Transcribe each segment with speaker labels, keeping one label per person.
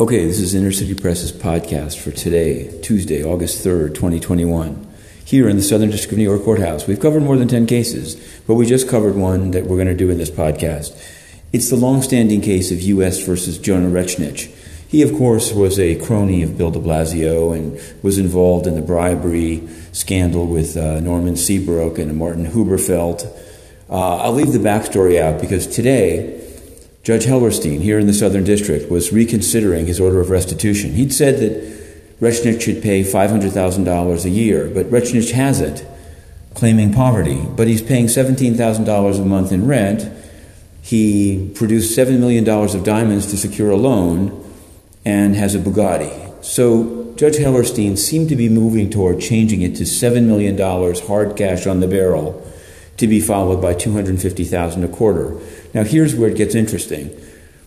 Speaker 1: Okay, this is Inner City Press's podcast for today, Tuesday, August 3rd, 2021. Here in the Southern District of New York Courthouse, we've covered more than 10 cases, but we just covered one that we're going to do in this podcast. It's the long-standing case of U.S. versus Jona Rechnitz. He, of course, was a crony of Bill de Blasio and was involved in the bribery scandal with uh, Norman Seabrook and Martin Huberfeld. Uh, I'll leave the backstory out because today, Judge Hellerstein, here in the Southern District, was reconsidering his order of restitution. He'd said that Rechnitz should pay $500,000 a year, but Rechnitz hasn't, claiming poverty. But he's paying $17,000 a month in rent. He produced $7 million of diamonds to secure a loan and has a Bugatti. So Judge Hellerstein seemed to be moving toward changing it to $7 million hard cash on the barrel to be followed by 250,000 a quarter. Now here's where it gets interesting.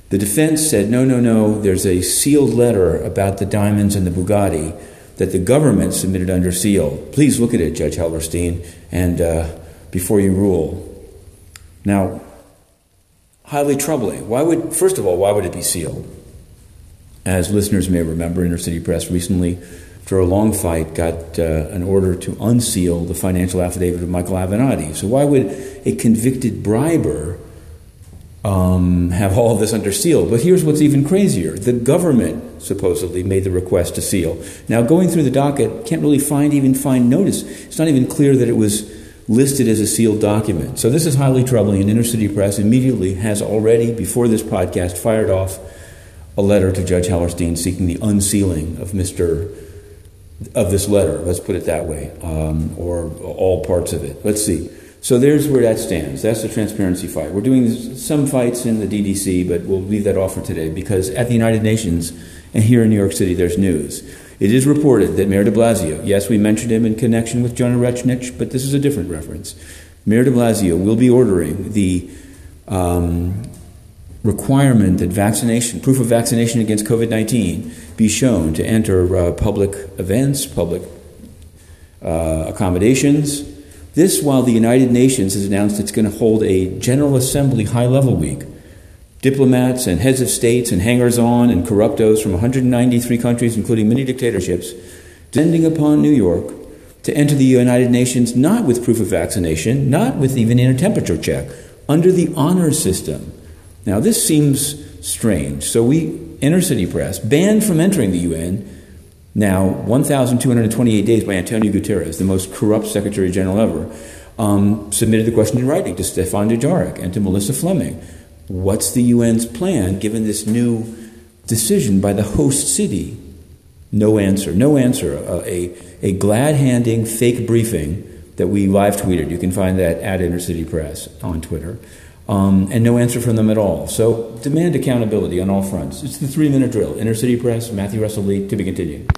Speaker 1: The defense said, no, no, no, there's a sealed letter about the diamonds and the Bugatti that the government submitted under seal. Please look at it, Judge Hellerstein, and uh, before you rule. Now, highly troubling. Why would, first of all, why would it be sealed? As listeners may remember, Inner City Press recently after a long fight, got uh, an order to unseal the financial affidavit of Michael Avenatti. So why would a convicted briber um, have all this under seal? But here's what's even crazier: the government supposedly made the request to seal. Now, going through the docket, can't really find even find notice. It's not even clear that it was listed as a sealed document. So this is highly troubling. And Inner City Press immediately has already, before this podcast, fired off a letter to Judge Hellerstein seeking the unsealing of Mr of this letter, let's put it that way, um, or all parts of it. Let's see. So there's where that stands. That's the transparency fight. We're doing some fights in the DDC, but we'll leave that off for today because at the United Nations and here in New York City, there's news. It is reported that Mayor de Blasio, yes, we mentioned him in connection with Jona Rechnitz, but this is a different reference. Mayor de Blasio will be ordering the um, requirement that vaccination, proof of vaccination against COVID 19, be shown to enter uh, public events, public uh, accommodations. This while the United Nations has announced it's going to hold a General Assembly high level week. Diplomats and heads of states and hangers on and corruptos from 193 countries, including many dictatorships, descending upon New York to enter the United Nations not with proof of vaccination, not with even a temperature check, under the honor system now, this seems strange. So, we, Inner City Press, banned from entering the UN now 1,228 days by Antonio Guterres, the most corrupt Secretary General ever, um, submitted the question in writing to Stéphane Dujarric and to Melissa Fleming. What's the UN's plan given this new decision by the host city? No answer. No answer. Uh, a, a glad handing fake briefing that we live tweeted. You can find that at Inner City Press on Twitter um, and no answer from them at all. So demand accountability on all fronts. It's the three minute drill. Inner City Press, Matthew Russell Lee, to be continued.